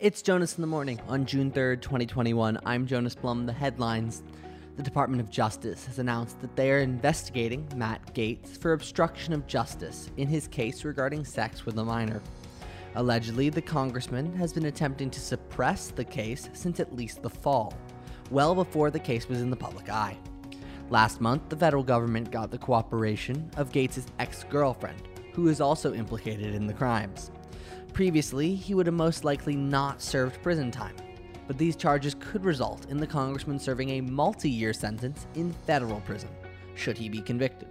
It's Jonas in the Morning on June 3rd, 2021. I'm Jonas Blum. The headlines The Department of Justice has announced that they are investigating Matt Gaetz for obstruction of justice in his case regarding sex with a minor. Allegedly, the congressman has been attempting to suppress the case since at least the fall, well before the case was in the public eye. Last month, the federal government got the cooperation of Gaetz' ex girlfriend, who is also implicated in the crimes. Previously, he would have most likely not served prison time, but these charges could result in the congressman serving a multi year sentence in federal prison, should he be convicted.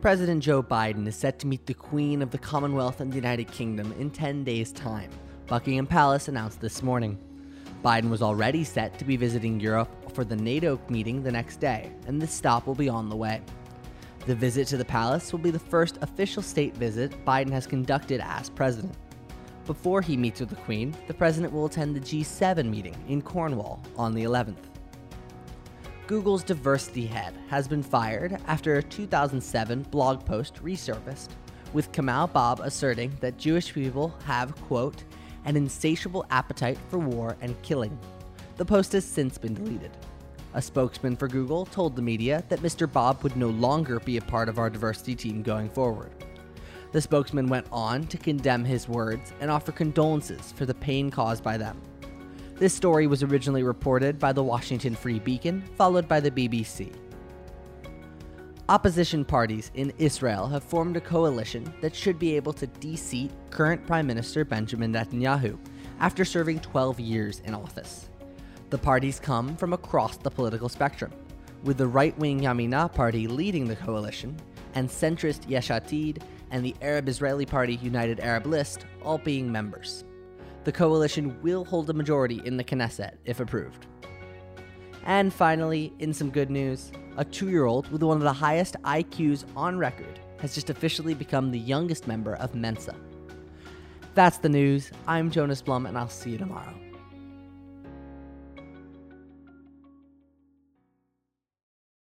President Joe Biden is set to meet the Queen of the Commonwealth and the United Kingdom in 10 days' time, Buckingham Palace announced this morning. Biden was already set to be visiting Europe for the NATO meeting the next day, and this stop will be on the way. The visit to the palace will be the first official state visit Biden has conducted as president. Before he meets with the Queen, the president will attend the G7 meeting in Cornwall on the 11th. Google's diversity head has been fired after a 2007 blog post resurfaced, with Kamau Bobb asserting that Jewish people have, quote, an insatiable appetite for war and killing. The post has since been deleted. A spokesman for Google told the media that Mr. Bobb would no longer be a part of our diversity team going forward. The spokesman went on to condemn his words and offer condolences for the pain caused by them. This story was originally reported by the Washington Free Beacon, followed by the BBC. Opposition parties in Israel have formed a coalition that should be able to deseat current Prime Minister Benjamin Netanyahu after serving 12 years in office. The parties come from across the political spectrum, with the right wing Yamina party leading the coalition, and centrist Yesh Atid and the Arab Israeli party United Arab List all being members. The coalition will hold a majority in the Knesset if approved. And finally, in some good news, a two year old with one of the highest IQs on record has just officially become the youngest member of Mensa. That's the news. I'm Jonas Blum, and I'll see you tomorrow.